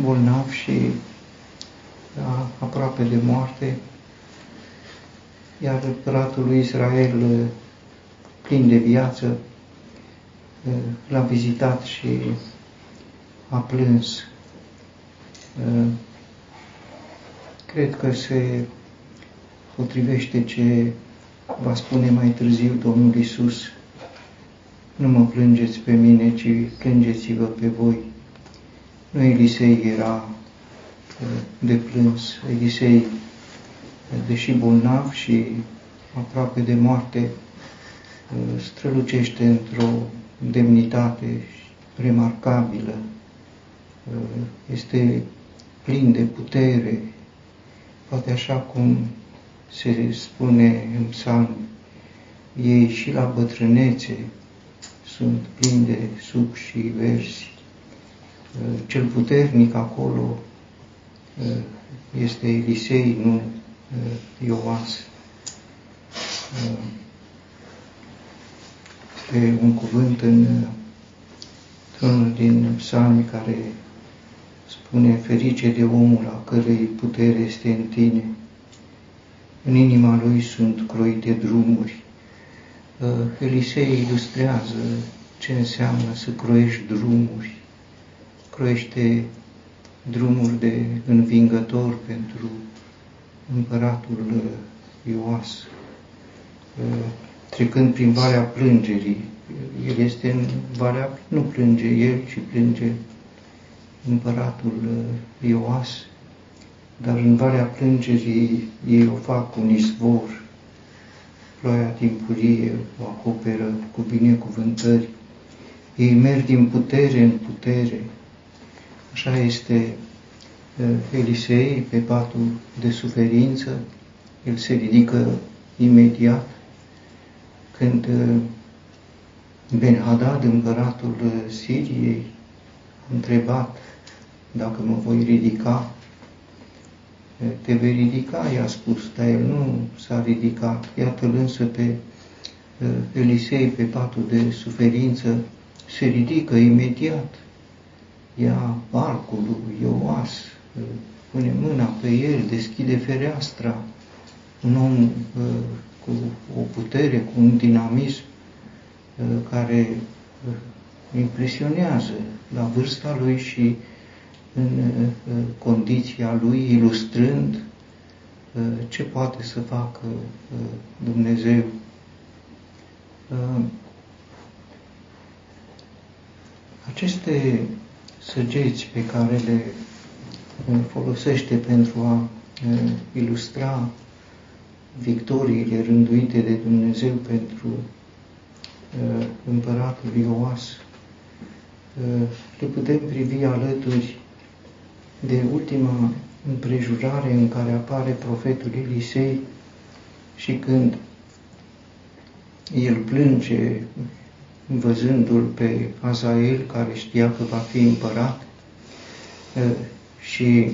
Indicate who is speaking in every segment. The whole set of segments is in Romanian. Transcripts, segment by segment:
Speaker 1: bolnav și aproape de moarte, iar împăratul lui Israel, plin de viață, l-a vizitat și a plâns. Cred că se potrivește ce va spune mai târziu Domnul Isus. Nu mă plângeți pe mine, ci plângeți-vă pe voi. Nu Elisei era de plâns. Elisei, deși bolnav și aproape de moarte, strălucește într-o demnitate remarcabilă. Este plin de putere, poate așa cum se spune în psalm, ei și la bătrânețe sunt plini de suc și versi. Cel puternic acolo este Elisei, nu Ioas. Este un cuvânt în unul din psalmi care spune ferice de omul a cărei putere este în tine. În inima lui sunt croite drumuri. Elisei ilustrează ce înseamnă să croiești drumuri. Croiește drumuri de învingător pentru împăratul Ioas, trecând prin Valea Plângerii. El este în Valea, nu plânge el, ci plânge împăratul Ioas, dar în Valea Plângerii ei o fac un izvor, ploaia timpurie o acoperă cu binecuvântări, ei merg din putere în putere, Așa este Elisei pe patul de suferință, el se ridică imediat când Ben-Hadad, împăratul Siriei, a întrebat dacă mă voi ridica. Te vei ridica, i-a spus, dar el nu s-a ridicat. Iată-l însă pe Elisei pe patul de suferință, se ridică imediat ia arcul lui Ioas, pune mâna pe el, deschide fereastra, un om uh, cu o putere, cu un dinamism uh, care uh, impresionează la vârsta lui și în condiția lui, ilustrând ce poate să facă Dumnezeu. Aceste săgeți pe care le folosește pentru a ilustra victoriile rânduite de Dumnezeu pentru împăratul Ioas. Le putem privi alături de ultima împrejurare în care apare profetul Elisei și când el plânge văzându-l pe Azael, care știa că va fi împărat, și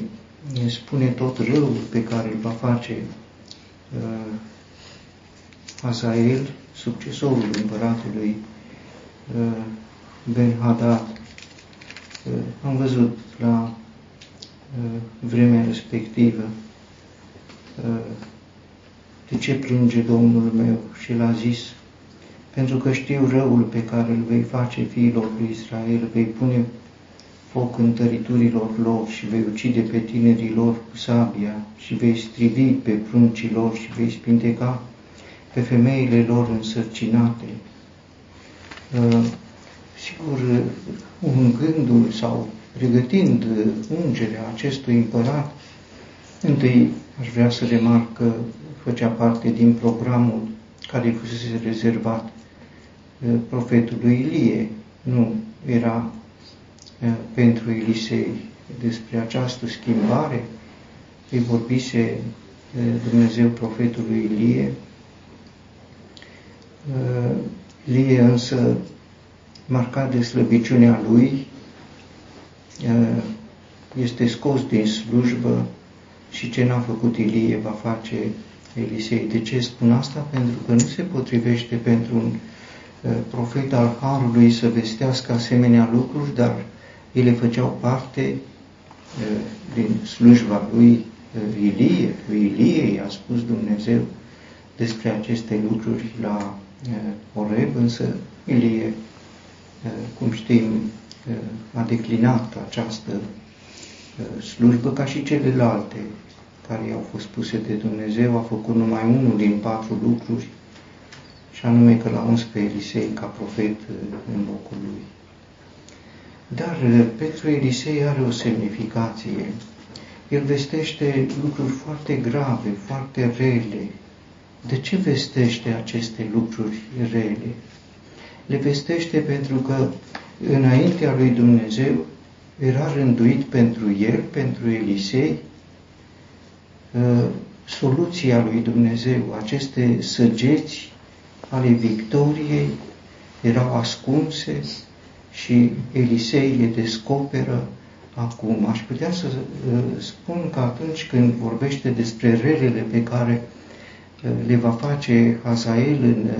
Speaker 1: spune tot răul pe care îl va face Azael, succesorul împăratului Ben-Hadad. Am văzut la vremea respectivă de ce plânge Domnul meu și l-a zis pentru că știu răul pe care îl vei face fiilor lui Israel, vei pune foc în tăriturilor lor și vei ucide pe tinerii lor cu sabia și vei strivi pe pruncii lor și vei spinteca pe femeile lor însărcinate. Uh, sigur, ungându-l sau pregătind ungerea acestui împărat, întâi aș vrea să remarc că făcea parte din programul care fusese rezervat profetului Ilie, nu era pentru Elisei. Despre această schimbare îi vorbise Dumnezeu profetului Ilie. Ilie însă, marcat de slăbiciunea lui, este scos din slujbă și ce n-a făcut Ilie va face Elisei. De ce spun asta? Pentru că nu se potrivește pentru un profet al Harului să vestească asemenea lucruri, dar ele făceau parte din slujba lui Ilie, lui Ilie i-a spus Dumnezeu despre aceste lucruri la Oreb, însă Ilie, cum știm, a declinat această slujbă ca și celelalte care i-au fost puse de Dumnezeu, a făcut numai unul din patru lucruri, și anume că l-a uns pe Elisei ca profet în locul lui. Dar pentru Elisei are o semnificație. El vestește lucruri foarte grave, foarte rele. De ce vestește aceste lucruri rele? Le vestește pentru că înaintea lui Dumnezeu era rânduit pentru el, pentru Elisei, ă, soluția lui Dumnezeu, aceste săgeți ale victoriei erau ascunse și Elisei le descoperă acum. Aș putea să ă, spun că atunci când vorbește despre relele pe care ă, le va face Hazael în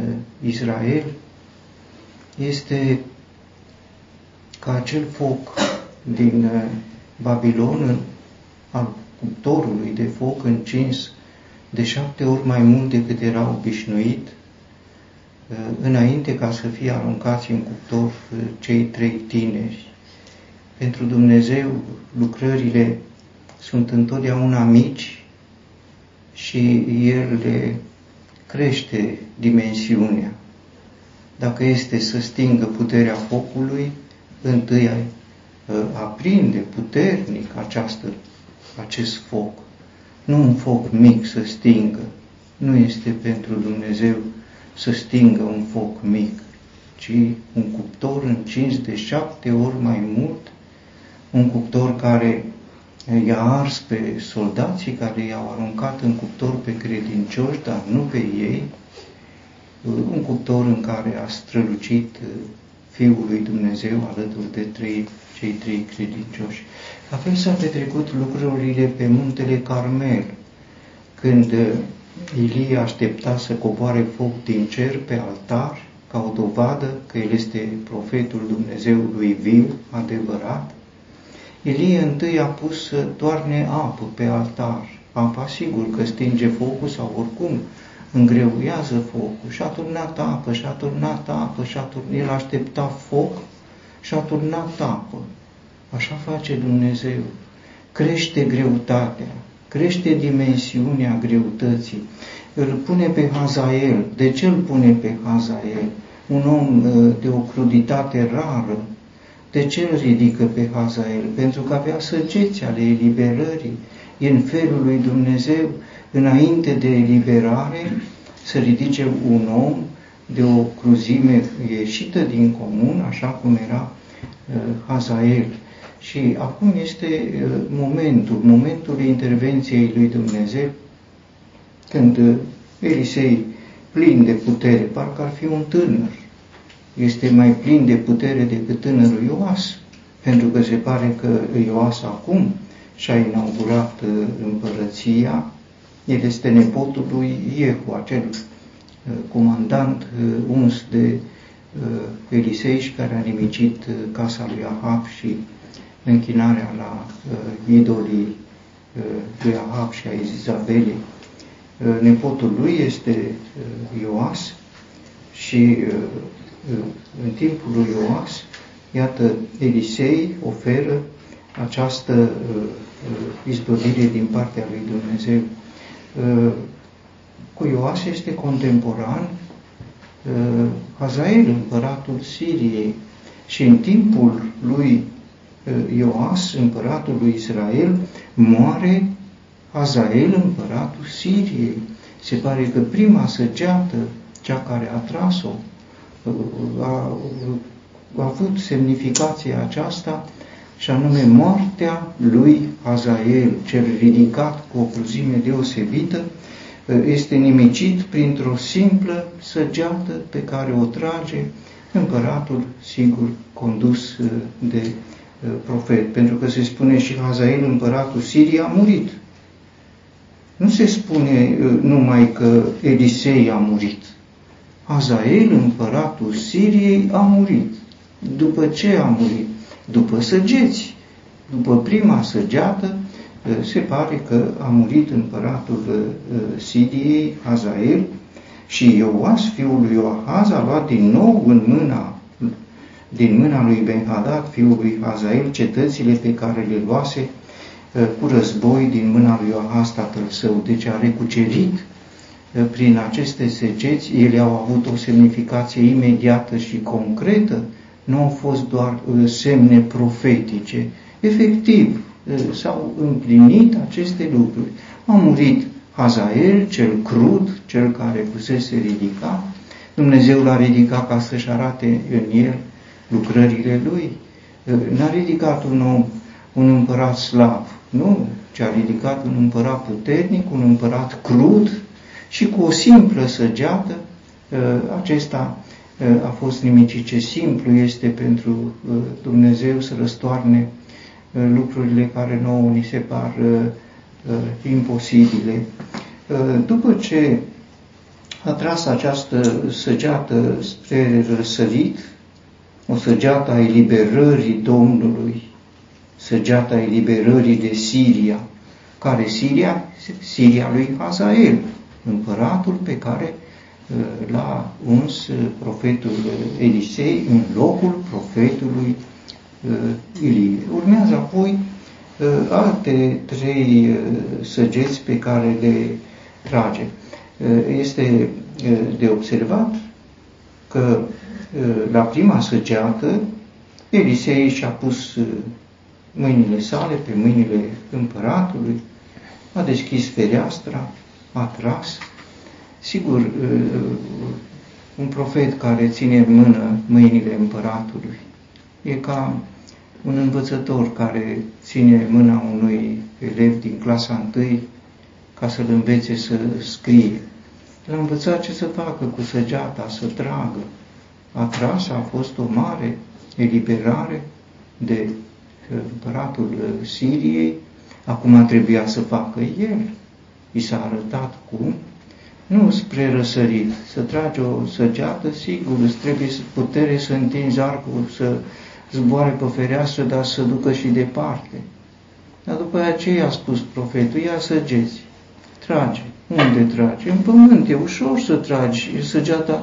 Speaker 1: Israel, este ca acel foc din uh, Babilon al cuptorului de foc încins de șapte ori mai mult decât era obișnuit, uh, înainte ca să fie aruncați în cuptor uh, cei trei tineri. Pentru Dumnezeu lucrările sunt întotdeauna mici și El le crește dimensiunea. Dacă este să stingă puterea focului, întâi aprinde puternic această, acest foc. Nu un foc mic să stingă. Nu este pentru Dumnezeu să stingă un foc mic, ci un cuptor încins de șapte ori mai mult, un cuptor care i-a ars pe soldații care i-au aruncat în cuptor pe credincioși, dar nu pe ei, un cuptor în care a strălucit Fiul lui Dumnezeu alături de trei cei trei credincioși. La fel s-a petrecut lucrurile pe muntele Carmel, când Ilie aștepta să coboare foc din cer pe altar, ca o dovadă că el este profetul Dumnezeului viu, adevărat. Ilie întâi a pus să toarne apă pe altar. Apa sigur că stinge focul sau oricum îngreuiază focul și a turnat apă și a turnat apă și a turnat. El aștepta foc și a turnat apă. Așa face Dumnezeu. Crește greutatea, crește dimensiunea greutății. Îl pune pe Hazael. De ce îl pune pe Hazael? Un om uh, de o cruditate rară. De ce îl ridică pe Hazael? Pentru că avea săgeți ale eliberării. E în felul lui Dumnezeu, înainte de eliberare, să ridice un om de o cruzime ieșită din comun, așa cum era uh, Hazael. Și acum este uh, momentul, momentul intervenției lui Dumnezeu, când uh, Elisei, plin de putere, parcă ar fi un tânăr, este mai plin de putere decât tânărul Ioas, pentru că se pare că Ioas acum și-a inaugurat împărăția, el este nepotul lui Iehu, acel comandant uns de Elisei și care a nimicit casa lui Ahab și închinarea la idolii lui Ahab și a Izabelei. Nepotul lui este Ioas și în timpul lui Ioas, iată, Elisei oferă această izbăvire din partea lui Dumnezeu cu Ioas este contemporan uh, Hazael, împăratul Siriei, și în timpul lui uh, Ioas, împăratul lui Israel, moare Hazael, împăratul Siriei. Se pare că prima săgeată, cea care a tras-o, uh, a, a avut semnificația aceasta și anume moartea lui Hazael, cel ridicat cu o cruzime deosebită, este nimicit printr-o simplă săgeată pe care o trage împăratul, sigur, condus uh, de uh, profet. Pentru că se spune și Hazael, împăratul Siriei, a murit. Nu se spune uh, numai că Elisei a murit. Hazael, împăratul Siriei, a murit. După ce a murit? După săgeți. După prima săgeată, se pare că a murit împăratul Sidiei, Hazael, și Ioas, fiul lui Ioahaz, a luat din nou în mâna, din mâna lui Benhadad, fiul lui Hazael, cetățile pe care le luase cu război din mâna lui Ioahaz, tatăl său. Deci a recucerit prin aceste segeți, ele au avut o semnificație imediată și concretă, nu au fost doar semne profetice. Efectiv, s-au împlinit aceste lucruri. A murit Hazael, cel crud, cel care fusese ridicat, Dumnezeu l-a ridicat ca să-și arate în el lucrările lui. N-a ridicat un om, un împărat slav, nu, ci a ridicat un împărat puternic, un împărat crud și cu o simplă săgeată, acesta a fost nimic ce simplu este pentru Dumnezeu să răstoarne lucrurile care nouă ni se par uh, imposibile. Uh, după ce a tras această săgeată spre răsărit, o săgeată a eliberării Domnului, săgeata eliberării de Siria, care Siria, Siria lui Hazael, împăratul pe care uh, l-a uns profetul Elisei în locul profetului Ilie. Urmează apoi Uh, alte trei uh, săgeți pe care le trage. Uh, este de observat că la prima săgeată Elisei și-a pus mâinile sale pe mâinile împăratului, a deschis fereastra, a tras. Sigur, un profet care ține în mână mâinile împăratului e ca un învățător care ține mâna unui elev din clasa 1 ca să-l învețe să scrie. L-a învățat ce să facă cu săgeata, să tragă. A tras, a fost o mare eliberare de împăratul Siriei, acum trebuia să facă el. I s-a arătat cum, nu spre răsărit, să trage o săgeată, sigur, îți trebuie putere să întinzi arcul, să zboare pe fereastră, dar să ducă și departe. Dar după aceea a spus profetul, ia săgeți, trage. Unde trage? În pământ, e ușor să tragi. Săgeata,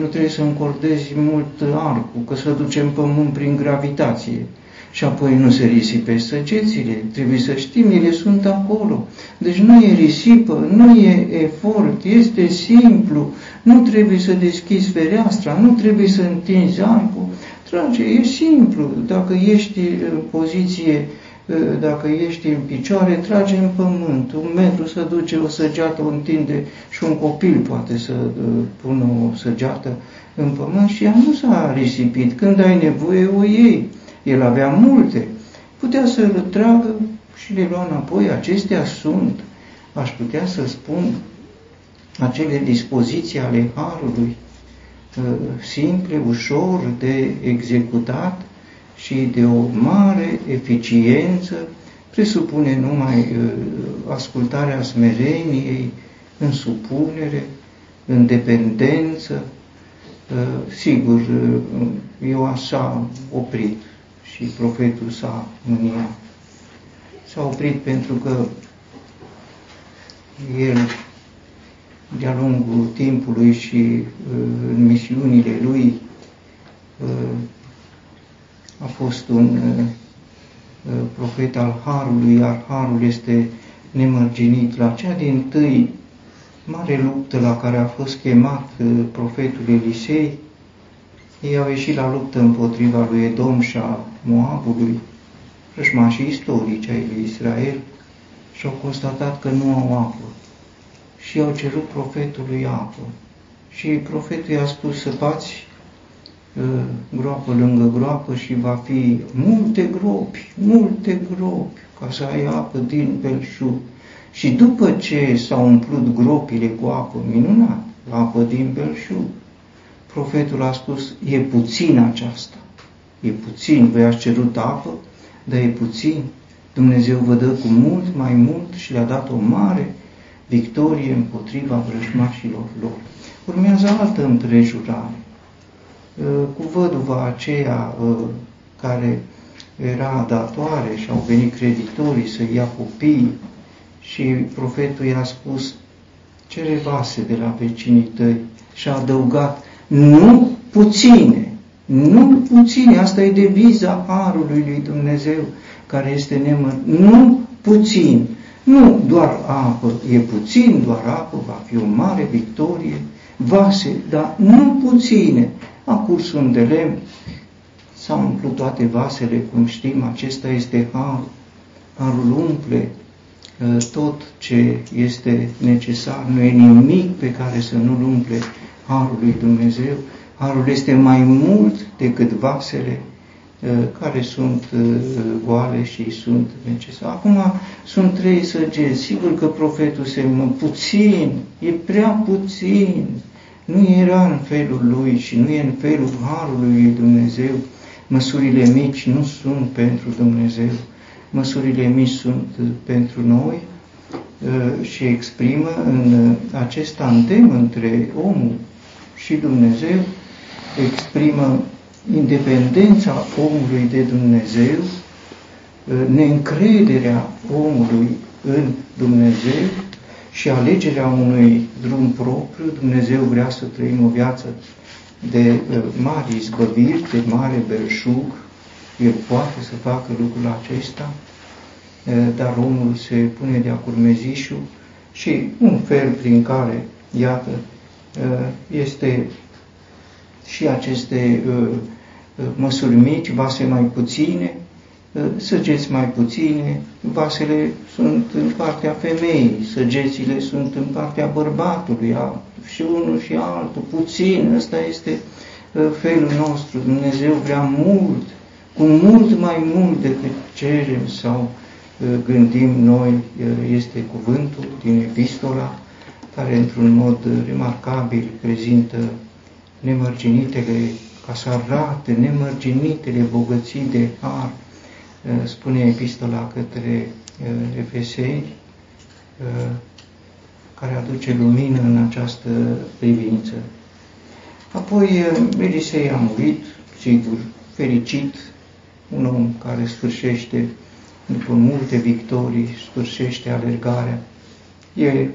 Speaker 1: nu trebuie să încordezi mult arcul, că să ducem pământ prin gravitație. Și apoi nu se risipe săgețile, trebuie să știm, ele sunt acolo. Deci nu e risipă, nu e efort, este simplu, nu trebuie să deschizi fereastra, nu trebuie să întinzi arcul, Trage, e simplu. Dacă ești în poziție, dacă ești în picioare, trage în pământ. Un metru să duce o săgeată, o întinde și un copil poate să pună o săgeată în pământ și ea nu s-a risipit. Când ai nevoie, o iei. El avea multe. Putea să le tragă și le lua înapoi. Acestea sunt, aș putea să spun, acele dispoziții ale Harului simple, ușor de executat și de o mare eficiență, presupune numai uh, ascultarea smereniei, în supunere, în dependență. Uh, sigur, uh, eu așa oprit și profetul s-a mâniat. S-a oprit pentru că el de-a lungul timpului și uh, în misiunile lui uh, a fost un uh, profet al Harului, iar Harul este nemărginit. La cea din tâi mare luptă la care a fost chemat profetul Elisei, ei au ieșit la luptă împotriva lui Edom și a Moabului, rășmașii istorici ai lui Israel, și au constatat că nu au apă și au cerut profetului apă. Și profetul i-a spus să bați uh, groapă lângă groapă și va fi multe gropi, multe gropi, ca să ai apă din belșug. Și după ce s-au umplut gropile cu apă, minunat, apă din belșug, profetul a spus, e puțin aceasta, e puțin, voi ați cerut apă, dar e puțin. Dumnezeu vă dă cu mult mai mult și le-a dat o mare victorie împotriva vrăjmașilor lor. Urmează altă împrejurare. Uh, cu văduva aceea uh, care era datoare și au venit creditorii să ia copii și profetul i-a spus, cere vase de la vecinii tăi și a adăugat, nu puține, nu puține, asta e deviza Harului lui Dumnezeu, care este nemăr, nu puțin, nu doar apă, e puțin doar apă, va fi o mare victorie, vase, dar nu puține. A curs un de lemn, s-au umplut toate vasele, cum știm, acesta este har. Harul umple uh, tot ce este necesar, nu e nimic pe care să nu-l umple harul lui Dumnezeu. Harul este mai mult decât vasele uh, care sunt uh, goale și sunt necesare. Acum sunt trei săgeți. Sigur că profetul se mă puțin, e prea puțin. Nu era în felul lui și nu e în felul harului lui Dumnezeu. Măsurile mici nu sunt pentru Dumnezeu. Măsurile mici sunt pentru noi uh, și exprimă în acest tandem între omul și Dumnezeu, exprimă independența omului de Dumnezeu, uh, neîncrederea omului în Dumnezeu și alegerea unui drum propriu. Dumnezeu vrea să trăim o viață de uh, mari izbăviri, de mare belșug, el poate să facă lucrul acesta, uh, dar omul se pune de-a curmezișul și un fel prin care, iată, uh, este și aceste măsuri mici, vase mai puține, săgeți mai puține, vasele sunt în partea femeii, săgețile sunt în partea bărbatului, și unul și altul, puțin, ăsta este uh, felul nostru. Dumnezeu vrea mult, cu mult mai mult decât cerem sau uh, gândim noi, uh, este cuvântul din epistola, care într-un mod remarcabil prezintă nemărginitele, ca să arate nemărginitele bogății de har, spune epistola către Efeseni, care aduce lumină în această privință. Apoi Elisei a murit, sigur, fericit, un om care sfârșește, după multe victorii, sfârșește alergarea. E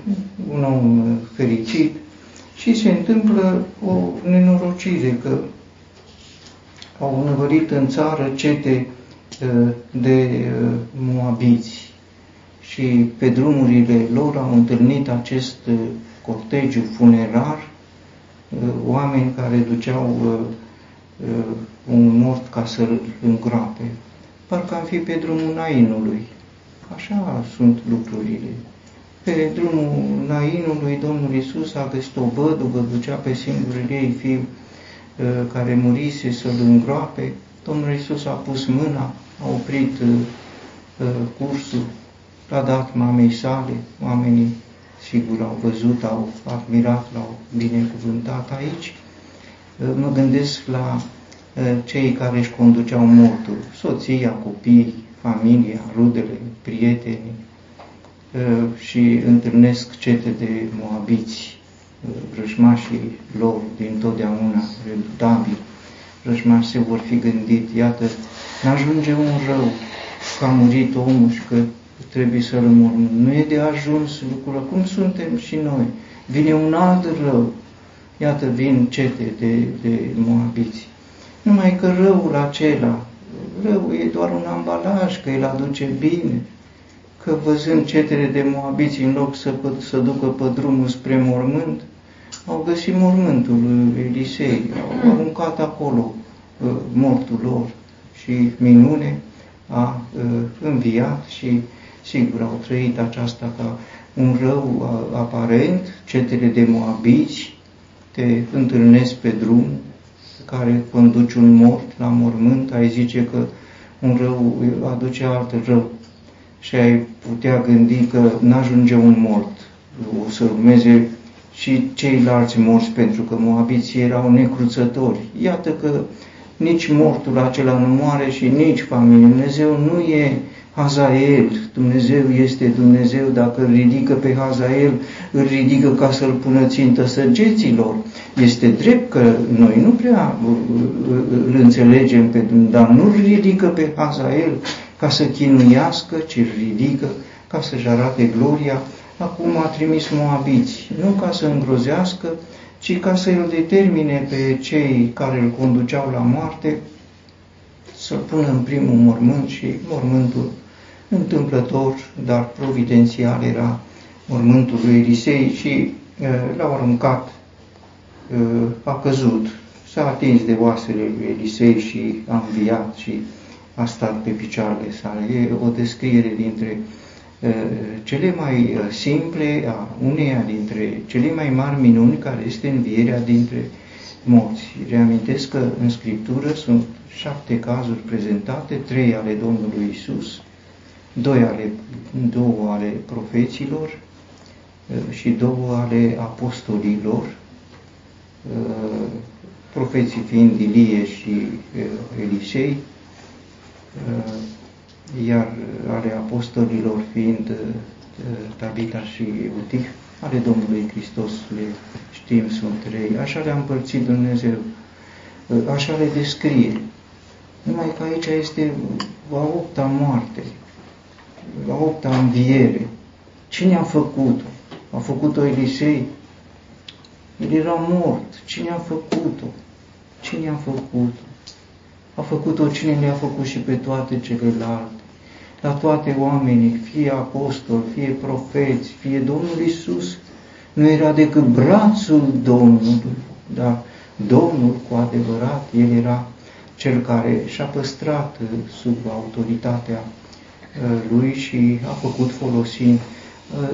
Speaker 1: un om fericit și se întâmplă o nenorocire, că au învărit în țară cete de moabiți și pe drumurile lor au întâlnit acest uh, cortegiu funerar, uh, oameni care duceau uh, un mort ca să-l îngroape. Parcă am fi pe drumul Nainului. Așa sunt lucrurile. Pe drumul Nainului, Domnul Isus a găsit o văduvă, ducea pe singurul ei fiu care murise să-l îngroape. Domnul Isus a pus mâna, a oprit cursul l-a dat mamei sale, oamenii sigur au văzut, au admirat, l-au binecuvântat aici. Mă gândesc la cei care își conduceau mortul, soția, copiii, familia, rudele, prietenii și întâlnesc cete de moabiți, rășmașii lor din totdeauna, redutabil, rășmași se vor fi gândit, iată, n-ajunge un rău că a murit omul și că trebuie să rămân. Nu e de ajuns lucrul, cum suntem și noi. Vine un alt rău. Iată, vin cete de, de moabiți. Numai că răul acela, rău e doar un ambalaj, că îl aduce bine, că văzând cetele de moabiți, în loc să, să ducă pe drumul spre mormânt, au găsit mormântul lui Elisei, au aruncat acolo uh, mortul lor și minune a uh, înviat și Sigur, au trăit aceasta ca un rău aparent, cetele de moabiți te întâlnesc pe drum, care conduci un mort la mormânt, ai zice că un rău aduce alt rău și ai putea gândi că n-ajunge un mort, o să urmeze și ceilalți morți, pentru că moabiții erau necruțători. Iată că nici mortul acela nu moare și nici familie. Dumnezeu nu e Hazael, Dumnezeu este Dumnezeu, dacă îl ridică pe Hazael, îl ridică ca să-l pună țintă săgeților. Este drept că noi nu prea îl înțelegem pe Dumnezeu, dar nu îl ridică pe Hazael ca să chinuiască, ci îl ridică ca să-și arate gloria. Acum a trimis moabiți, nu ca să îngrozească, ci ca să îl determine pe cei care îl conduceau la moarte, să-l pună în primul mormânt și mormântul întâmplător, dar providențial era mormântul lui Elisei și l-au aruncat, a căzut, s-a atins de oasele lui Elisei și a înviat și a stat pe picioarele sale. E o descriere dintre cele mai simple, a uneia dintre cele mai mari minuni care este învierea dintre morți. Reamintesc că în Scriptură sunt șapte cazuri prezentate, trei ale Domnului Isus, doi ale, două ale profeților uh, și două ale apostolilor, uh, profeții fiind Ilie și uh, Elisei, iar ale apostolilor fiind Tabita și Utih, ale Domnului Hristos le știm, sunt trei. Așa le-a împărțit Dumnezeu, așa le descrie. Numai că aici este a opta moarte, la opta înviere. Cine a făcut-o? A făcut-o Elisei? El era mort. Cine a făcut-o? Cine a făcut-o? A făcut-o cine le-a făcut și pe toate celelalte. La toate oamenii, fie apostol, fie profeți, fie Domnul Isus, nu era decât brațul Domnului, dar Domnul cu adevărat, El era cel care și-a păstrat sub autoritatea Uh, lui și a făcut folosind. Uh,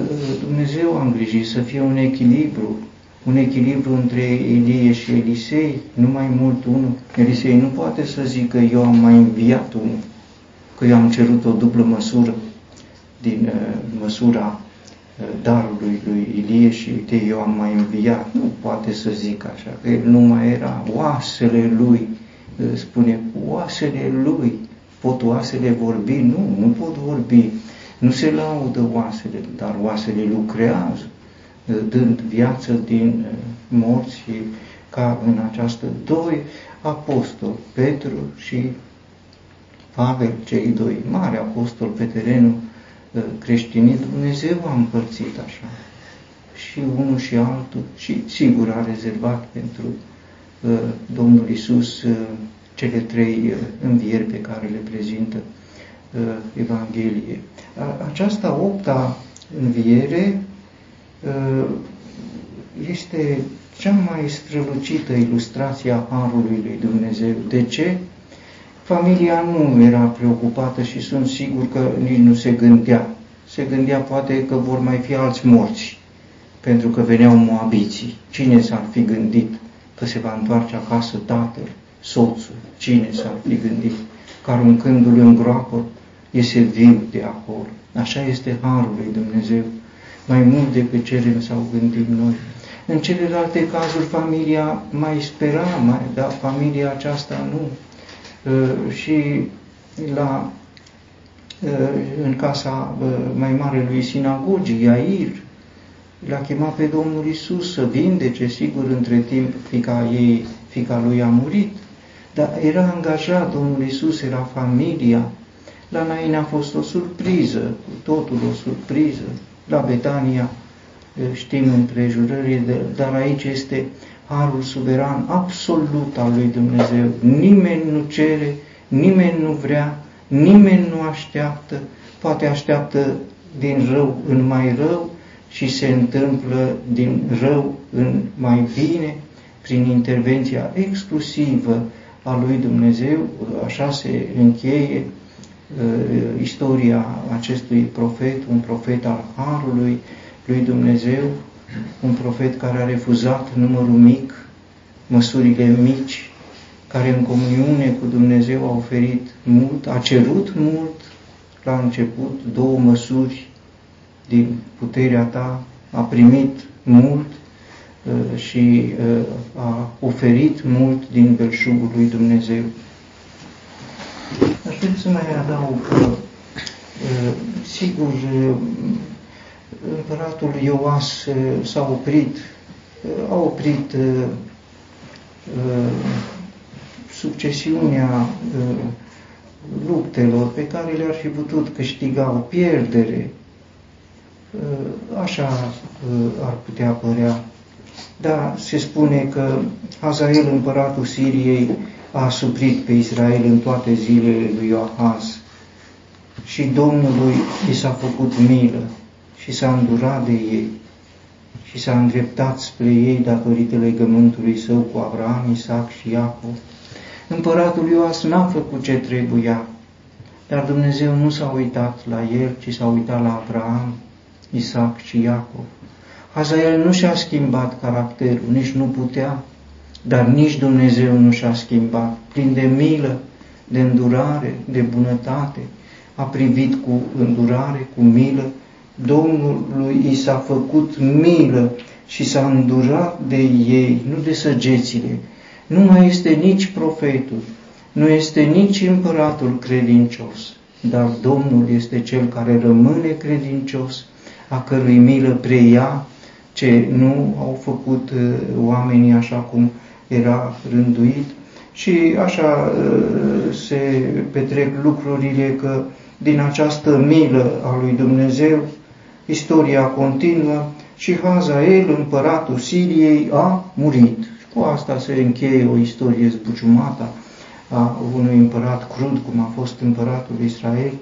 Speaker 1: Dumnezeu a îngrijit să fie un echilibru, un echilibru între Elie și Elisei, nu mai mult unul. Elisei nu poate să zică eu am mai înviat unul, că eu am cerut o dublă măsură din uh, măsura uh, darului lui Ilie și uite, eu am mai înviat. Nu poate să zic așa, că el nu mai era oasele lui, uh, spune oasele lui Pot oasele vorbi? Nu, nu pot vorbi. Nu se laudă oasele, dar oasele lucrează, dând viață din uh, morți și ca în această doi apostoli, Petru și Pavel, cei doi mari apostoli pe terenul uh, creștinii, Dumnezeu a împărțit așa. Și unul și altul și sigur a rezervat pentru uh, Domnul Isus cele trei uh, învieri pe care le prezintă uh, Evanghelie. Aceasta opta înviere uh, este cea mai strălucită ilustrație a Harului lui Dumnezeu. De ce? Familia nu era preocupată și sunt sigur că nici nu se gândea. Se gândea poate că vor mai fi alți morți, pentru că veneau moabiții. Cine s-ar fi gândit că se va întoarce acasă tatăl? soțul, cine s-ar fi gândit, că aruncându-l în groapă, iese viu de acolo. Așa este Harul lui Dumnezeu, mai mult decât cerem sau gândim noi. În celelalte cazuri, familia mai spera, mai, dar familia aceasta nu. Uh, și la, uh, în casa uh, mai mare lui sinagogii, Iair, l-a chemat pe Domnul Isus să vindece, sigur, între timp fica ei, fica lui a murit, dar era angajat Domnul Isus, era familia. La Nain a fost o surpriză, totul o surpriză. La Betania știm împrejurările, dar aici este harul suveran absolut al lui Dumnezeu. Nimeni nu cere, nimeni nu vrea, nimeni nu așteaptă, poate așteaptă din rău în mai rău și se întâmplă din rău în mai bine prin intervenția exclusivă a lui Dumnezeu, așa se încheie uh, istoria acestui profet, un profet al Harului lui Dumnezeu, un profet care a refuzat numărul mic, măsurile mici, care în comuniune cu Dumnezeu a oferit mult, a cerut mult, la început două măsuri din puterea ta, a primit mult, Uh, și uh, a oferit mult din belșugul lui Dumnezeu. Aș vrea să mai adaug că sigur, împăratul Ioas s-a oprit, a oprit succesiunea luptelor pe care le-ar fi putut câștiga o pierdere, așa ar putea părea. Dar se spune că Hazael, împăratul Siriei, a suprit pe Israel în toate zilele lui Ioahaz și Domnului i s-a făcut milă și s-a îndurat de ei și s-a îndreptat spre ei datorită legământului său cu Abraham, Isaac și Iacov. Împăratul Ioas n-a făcut ce trebuia, dar Dumnezeu nu s-a uitat la el, ci s-a uitat la Abraham, Isaac și Iacov. Hazael nu și-a schimbat caracterul, nici nu putea, dar nici Dumnezeu nu și-a schimbat. Plin de milă, de îndurare, de bunătate, a privit cu îndurare, cu milă. Domnului i s-a făcut milă și s-a îndurat de ei, nu de săgețile. Nu mai este nici profetul, nu este nici împăratul credincios, dar Domnul este cel care rămâne credincios, a cărui milă preia ce nu au făcut uh, oamenii așa cum era rânduit și așa uh, se petrec lucrurile că din această milă a lui Dumnezeu istoria continuă și Hazael, împăratul Siriei, a murit. Cu asta se încheie o istorie zbuciumată a unui împărat crud, cum a fost împăratul Israel,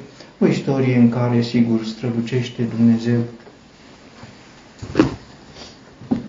Speaker 1: o istorie în care, sigur, strălucește Dumnezeu